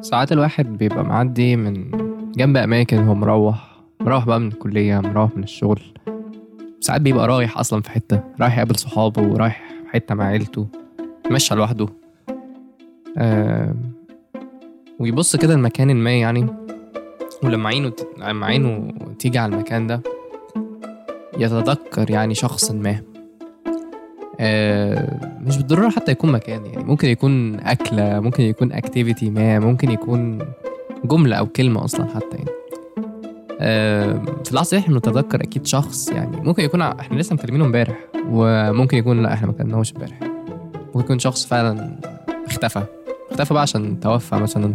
ساعات الواحد بيبقى معدي من جنب أماكن هو مروح مروح بقى من الكلية مروح من الشغل ساعات بيبقى رايح أصلا في حتة رايح يقابل صحابه ورايح حتة مع عيلته ماشي لوحده آه ويبص كده المكان ما يعني ولما عينه. لما عينه تيجي على المكان ده يتذكر يعني شخص ما مش بالضرورة حتى يكون مكان يعني ممكن يكون أكلة ممكن يكون أكتيفيتي ما ممكن يكون جملة أو كلمة أصلا حتى يعني. في اللحظة دي إحنا بنتذكر أكيد شخص يعني ممكن يكون إحنا لسه مكلمينه امبارح وممكن يكون لا إحنا ما كلمناهوش امبارح. ممكن يكون شخص فعلا اختفى. اختفى بقى عشان توفى مثلا.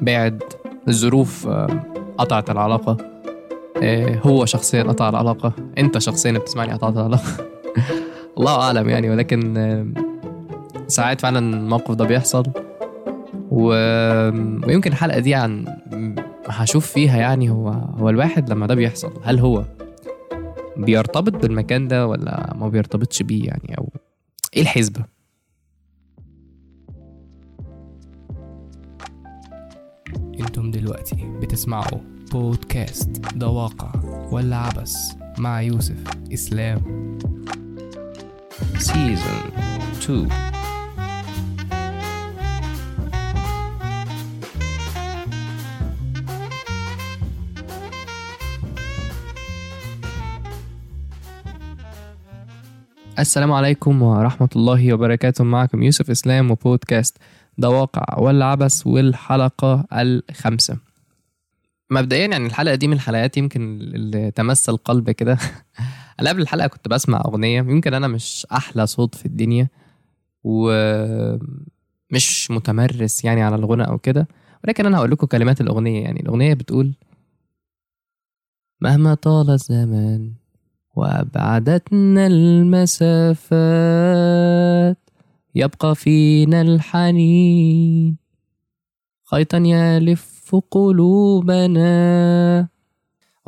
بعد الظروف قطعت العلاقة. آه هو شخصيا قطع العلاقة. أنت شخصيا بتسمعني قطعت العلاقة. الله أعلم يعني ولكن آه، ساعات فعلا الموقف ده بيحصل. و... ويمكن الحلقة دي عن هشوف فيها يعني هو هو الواحد لما ده بيحصل هل هو بيرتبط بالمكان ده ولا ما بيرتبطش بيه يعني أو إيه الحسبة؟ أنتم دلوقتي بتسمعوا بودكاست ده واقع ولا عبس مع يوسف إسلام. سيزون 2 السلام عليكم ورحمة الله وبركاته. معكم يوسف إسلام وبودكاست ده واقع ولا عبس والحلقة الخامسة. مبدئيا يعني الحلقة دي من الحلقات يمكن اللي تمس القلب كده. أنا قبل الحلقة كنت بسمع أغنية يمكن أنا مش أحلى صوت في الدنيا ومش متمرس يعني على الغنى أو كده. ولكن أنا هقول لكم كلمات الأغنية. يعني الأغنية بتقول مهما طال الزمان وأبعدتنا المسافات يبقى فينا الحنين خيطا يلف قلوبنا.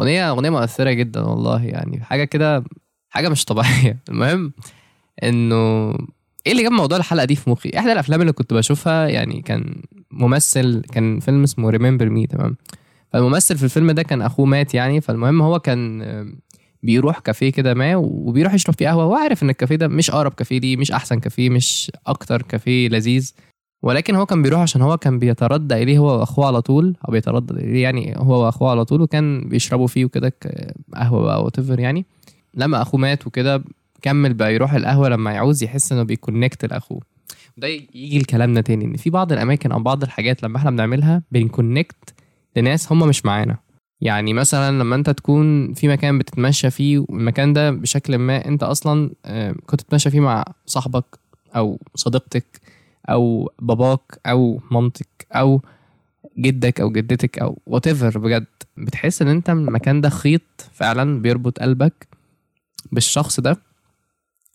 أغنية أغنية مؤثرة جدا والله يعني حاجة كده حاجة مش طبيعية. المهم إنه إيه اللي جاب موضوع الحلقة دي في مخي؟ إحدى الأفلام اللي كنت بشوفها يعني كان ممثل كان فيلم اسمه Remember Me تمام؟ فالممثل في الفيلم ده كان أخوه مات يعني فالمهم هو كان آم، بيروح كافيه كده ما وبيروح يشرب فيه قهوة وعارف إن الكافيه ده مش أقرب كافيه ليه مش أحسن كافيه مش أكتر كافيه لذيذ. ولكن هو كان بيروح عشان هو كان بيتردد إليه هو وأخوه على طول أو بيتردد إليه يعني هو وأخوه على طول وكان بيشربوا فيه وكده قهوة بقى وات يعني. لما أخوه مات وكده كمل بقى يروح القهوة لما يعوز يحس إنه بي connect لأخوه. ده يجي لكلامنا تاني إن في بعض الأماكن أو بعض الحاجات لما إحنا بنعملها بن connect لناس هم مش معانا. يعني مثلا لما أنت تكون في مكان بتتمشى فيه والمكان ده بشكل ما أنت أصلا آه، كنت بتتمشى فيه مع صاحبك أو صديقتك. أو باباك أو مامتك أو جدك أو جدتك أو وات بجد. بتحس إن أنت المكان ده خيط فعلا بيربط قلبك بالشخص ده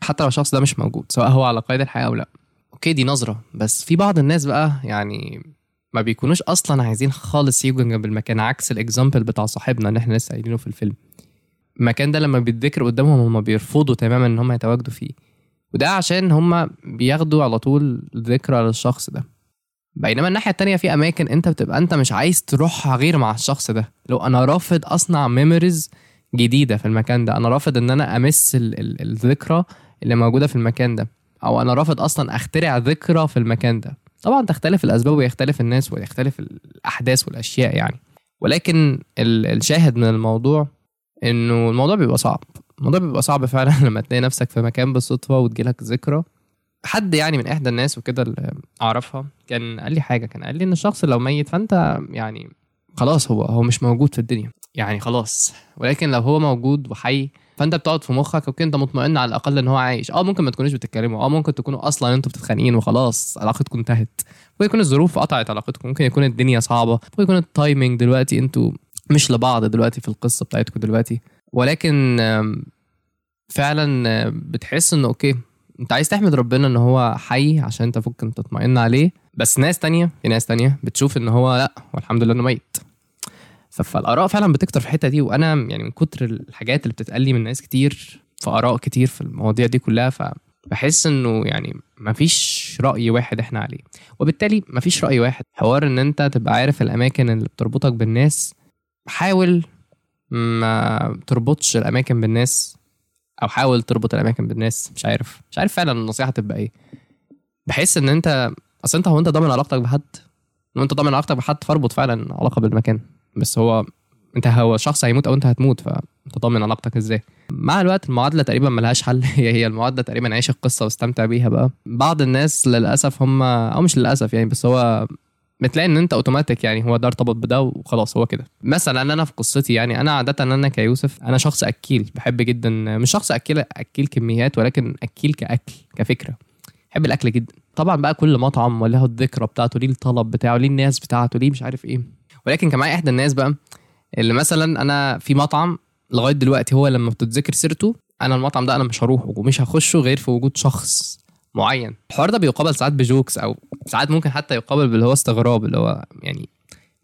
حتى لو الشخص ده مش موجود سواء هو على قيد الحياة أو لأ. okay دي نظرة بس في بعض الناس بقى يعني ما بيكونوش أصلا عايزين خالص يجوا جنب المكان عكس ال example بتاع صاحبنا اللي إحنا لسه قايلينه في الفيلم. المكان ده لما بيتذكر قدامهم هم بيرفضوا تماما إن هم يتواجدوا فيه. وده عشان هم بياخدوا على طول ذكرى للشخص ده. بينما الناحية التانية في أماكن أنت بتبقى أنت مش عايز تروحها غير مع الشخص ده. لو أنا رافض أصنع ميموريز جديدة في المكان ده أنا رافض إن أنا أمس ال- ال- الذكرى اللي موجودة في المكان ده. أو أنا رافض أصلا أخترع ذكرى في المكان ده. طبعا تختلف الأسباب ويختلف الناس ويختلف الأحداث والأشياء يعني. ولكن ال- الشاهد من الموضوع إنه الموضوع بيبقى صعب. الموضوع بيبقى صعب فعلا لما تلاقي نفسك في مكان بالصدفة وتجيلك ذكرى. حد يعني من إحدى الناس وكده اللي أعرفها كان قال لي حاجة كان قال لي إن الشخص لو ميت فأنت يعني خلاص هو هو مش موجود في الدنيا. يعني خلاص. ولكن لو هو موجود وحي فأنت بتقعد في مخك okay أنت مطمئن على الأقل إن هو عايش. آه ممكن ما تكونوش بتتكلموا. آه ممكن تكونوا أصلا أنتوا متخانقين وخلاص علاقتكم انتهت. ممكن يكون الظروف قطعت علاقتكم. ممكن يكون الدنيا صعبة. ممكن يكون ال timing دلوقتي أنتوا مش لبعض دلوقتي في القصة بتاعتكم دلوقتي. ولكن فعلا آه، بتحس إنه أوكي أنت عايز تحمد ربنا إن هو حي عشان أنت ممكن تطمئن عليه. بس ناس تانية في ناس تانية بتشوف إن هو لأ والحمد لله إنه ميت. فالآراء فعلا بتكتر في الحتة دي وأنا يعني من كتر الحاجات اللي بتتقال لي من ناس كتير في آراء كتير في المواضيع دي كلها ف بحس إنه يعني مفيش رأي واحد إحنا عليه. وبالتالي مفيش رأي واحد. حوار إن أنت تبقى عارف الأماكن اللي بتربطك بالناس حاول ما تربطش الأماكن بالناس أو حاول تربط الأماكن بالناس مش عارف مش عارف فعلا النصيحة تبقى إيه. بحس إن أنت أصل أنت هو أنت ضامن علاقتك بحد؟ لو أنت ضامن علاقتك بحد فاربط فعلا علاقة بالمكان بس هو أنت هو شخص هيموت أو أنت هتموت فأنت ضامن علاقتك إزاي؟ مع الوقت المعادلة تقريبا ملهاش حل هي هي المعادلة تقريبا عيش القصة واستمتع بيها بقى. بعض الناس للأسف هم أو مش للأسف يعني بس هو بتلاقي إن أنت اوتوماتيك يعني هو ده ارتبط بده وخلاص هو كده. مثلا أنا في قصتي يعني أنا عادة أنا كيوسف أنا شخص أكيل بحب جدا مش شخص أكيل أكيل كميات ولكن أكيل كأكل كفكرة. بحب الأكل جدا. طبعا بقى كل مطعم وله الذكرى بتاعته ليه الطلب بتاعه ليه الناس بتاعته ليه مش عارف إيه. ولكن معايا إحدى الناس بقى اللي مثلا أنا في مطعم لغاية دلوقتي هو لما بتتذكر سيرته أنا المطعم ده أنا مش هروحه ومش هخشه غير في وجود شخص معين. الحوار ده بيقابل ساعات بجوكس أو ساعات ممكن حتى يقابل باللي هو استغراب اللي هو يعني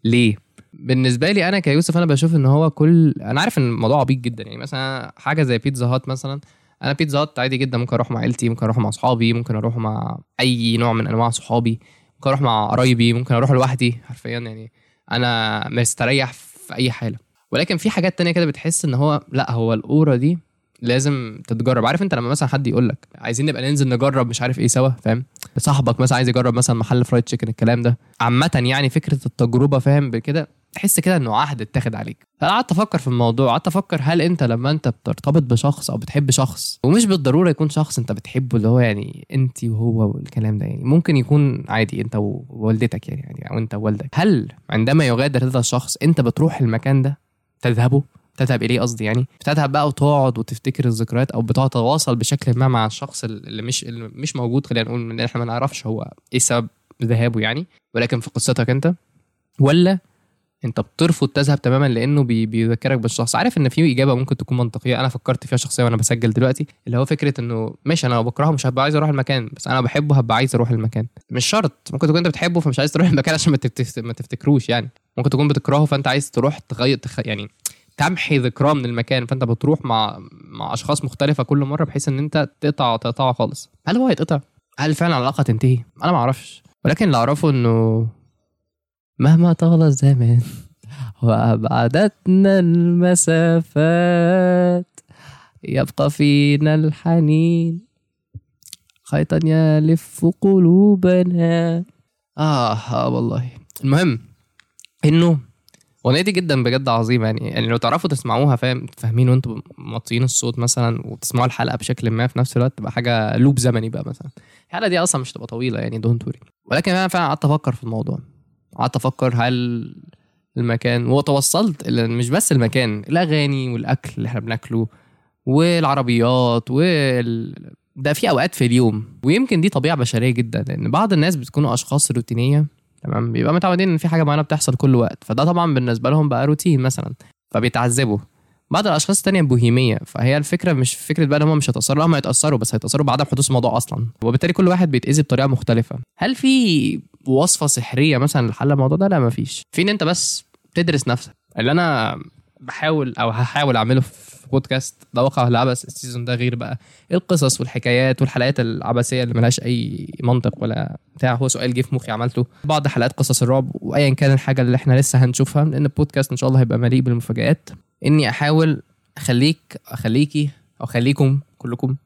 ليه؟ بالنسبة لي أنا كيوسف أنا بشوف إن هو كل أنا عارف إن الموضوع عبيط جدا يعني مثلا حاجة زي بيتزا هات مثلا أنا بيتزا هات عادي جدا ممكن أروح مع عيلتي ممكن أروح مع أصحابي ممكن أروح مع أي نوع من أنواع صحابي ممكن أروح مع قرايبي ممكن أروح لوحدي حرفيا يعني أنا مستريح في أي حالة. ولكن في حاجات تانية كده بتحس إن هو لأ هو الاورا دي لازم تتجرب. عارف انت لما مثلا حد يقول لك عايزين نبقى ننزل نجرب مش عارف إيه سوا فاهم؟ صاحبك مثلا عايز يجرب مثلا محل فرايد تشيكن الكلام ده. عامة يعني فكرة التجربة فاهم؟ بكده تحس كده إنه عهد اتاخد عليك. فانا قعدت أفكر في الموضوع قعدت أفكر هل أنت لما أنت بترتبط بشخص أو بتحب شخص ومش بالضرورة يكون شخص أنت بتحبه اللي هو يعني أنت وهو والكلام ده يعني ممكن يكون عادي أنت ووالدتك يعني, يعني أو أنت ووالدك. هل عندما يغادر هذا الشخص أنت بتروح المكان ده تذهبه؟ تذهب إليه قصدي يعني. بتذهب بقى وتقعد وتفتكر الذكريات أو بتتواصل بشكل ما مع الشخص اللي مش اللي مش موجود خلينا نقول إن إحنا ما نعرفش هو إيه سبب ذهابه يعني. ولكن في قصتك أنت؟ ولا أنت بترفض تذهب تماما لأنه بي بيذكرك بالشخص؟ عارف إن في إجابة ممكن تكون منطقية. أنا فكرت فيها شخصيا وأنا بسجل دلوقتي اللي هو فكرة إنه ماشي أنا بكرهه مش هبقى عايز أروح المكان بس أنا بحبه هبقى عايز أروح المكان. مش شرط. ممكن تكون أنت بتحبه فمش عايز تروح المكان عشان. ما تفتكروش يعني. ممكن تكون بتكرهه فأنت عايز تروح تغير تخ... يعني تمحي ذكراه من المكان فأنت بتروح مع مع أشخاص مختلفة كل مرة بحيث إن أنت تقطع تقطعه خالص. هل هو هيتقطع؟ هل فعلا العلاقة تنتهي؟ أنا ما أعرفش. ولكن اللي أعرفه إنه مهما طال الزمان وأبعدتنا المسافات يبقى فينا الحنين. خيطا يلف قلوبنا. آه, آه والله. المهم إنه الاغنيه دي جدا بجد عظيمة يعني يعني لو تعرفوا تسمعوها فاهم؟ فاهمين وأنتم موطيين الصوت مثلا وتسمعوا الحلقة بشكل ما في نفس الوقت تبقى حاجة لوب زمني بقى مثلا. الحلقة دي أصلا مش تبقى طويلة يعني دونت وري ولكن أنا فعلا قعدت أفكر في الموضوع. قعدت أفكر هل المكان وتوصلت مش بس المكان الأغاني والأكل اللي إحنا بناكله والعربيات وال ده في أوقات في اليوم. ويمكن دي طبيعة بشرية جدا لأن بعض الناس بتكونوا أشخاص روتينية تمام؟ بيبقى متعودين إن في حاجة معينة بتحصل كل وقت. فده طبعا بالنسبة لهم بقى روتين مثلا فبيتعذبوا. بعض الأشخاص التانية بوهيمية فهي الفكرة مش فكرة بقى إن هم مش هيتأثروا هم هيتأثروا بس هيتأثروا بعدم حدوث الموضوع أصلا. وبالتالي كل واحد بيتأذي بطريقة مختلفة. هل في وصفة سحرية مثلا لحل الموضوع ده؟ لا مفيش. في إن أنت بس تدرس نفسك. اللي أنا بحاول أو هحاول أعمله في بودكاست ده واقع العبث السيزون ده غير بقى القصص والحكايات والحلقات العبثية اللي ملهاش أي منطق ولا بتاع. هو سؤال جه في مخي عملته. بعض حلقات قصص الرعب وايا كان الحاجة اللي إحنا لسه هنشوفها لأن البودكاست إن شاء الله هيبقى مليء بالمفاجآت. إني أحاول أخليك أخليكي أو أخليكم كلكم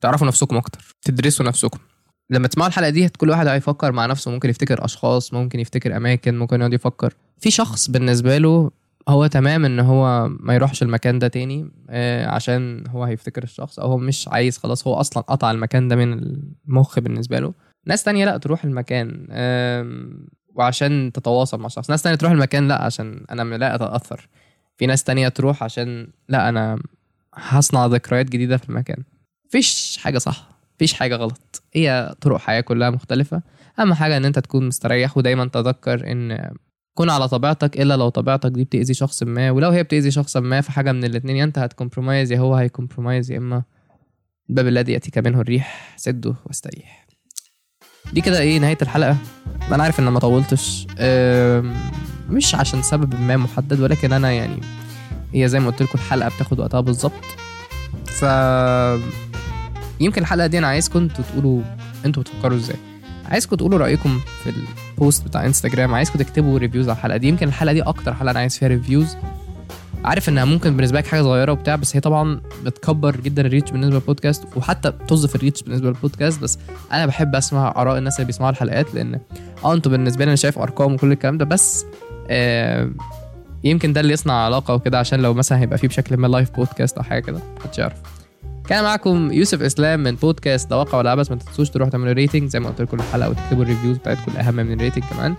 تعرفوا نفسكم أكتر تدرسوا نفسكم. لما تسمعوا الحلقة دي كل واحد هيفكر مع نفسه. ممكن يفتكر أشخاص ممكن يفتكر أماكن ممكن يقعد يفكر. في شخص بالنسبة له هو تمام إن هو ما يروحش المكان ده تاني آه عشان هو هيفتكر الشخص أو هو مش عايز خلاص هو أصلا قطع المكان ده من المخ بالنسبة له. ناس تانية لأ تروح المكان وعشان تتواصل مع شخص. ناس تانية تروح المكان لأ عشان أنا لا أتأثر. في ناس تانية تروح عشان لأ أنا هصنع ذكريات جديدة في المكان. مفيش حاجة صح مفيش حاجة غلط. هي طرق حياة كلها مختلفة. أهم حاجة إن أنت تكون مستريح ودايما تذكر إن كن على طبيعتك إلا لو طبيعتك دي بتأذي شخص ما. ولو هي بتأذي شخص ما في حاجة من الاثنين يا أنت هت compromise يا هو هي compromise يا إما الباب الذي يأتيك منه الريح سده واستريح. دي كده إيه نهاية الحلقة. أنا عارف إن ما طولتش. مش عشان سبب ما محدد ولكن أنا يعني هي زي ما قلت لكم الحلقة بتاخد وقتها بالظبط. ف يمكن الحلقة دي أنا عايزكم أنتوا تقولوا أنتوا بتفكروا إزاي. عايزكم تقولوا رأيكم في ال post بتاع انستجرام عايزكم تكتبوا reviews على الحلقة دي. يمكن الحلقة دي أكتر حلقة أنا عايز فيها reviews عارف إنها ممكن بالنسبة لك حاجة صغيرة وبتاع بس هي طبعا بتكبر جدا ال reach بالنسبة للبودكاست وحتى بتوظف ال reach بالنسبة للبودكاست بس أنا بحب أسمع آراء الناس اللي بيسمعوا الحلقات لأن آه أنتوا بالنسبة لي أنا شايف أرقام وكل الكلام ده. بس آه يمكن ده اللي يصنع علاقة وكده عشان لو مثلا هيبقى فيه بشكل ما live podcast أو حاجة كده محدش يعرف. كان معاكم يوسف إسلام من بودكاست ده واقع ولا عبث. ما تنسوش تروحوا تعملوا rating زي ما قلت لكم الحلقة وتكتبوا ال reviews بتاعتكم الأهم من ال rating كمان.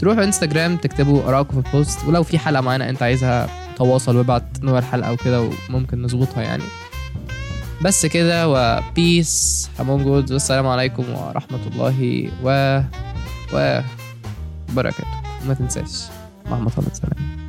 تروحوا انستجرام تكتبوا آرائكم في ال post ولو في حلقة معينة أنت عايزها تواصل وابعت نوع الحلقة وكده وممكن نظبطها يعني. بس كده و peace همون جود والسلام عليكم ورحمة الله و و بركاته وما تنساش. اللهم صل وسلم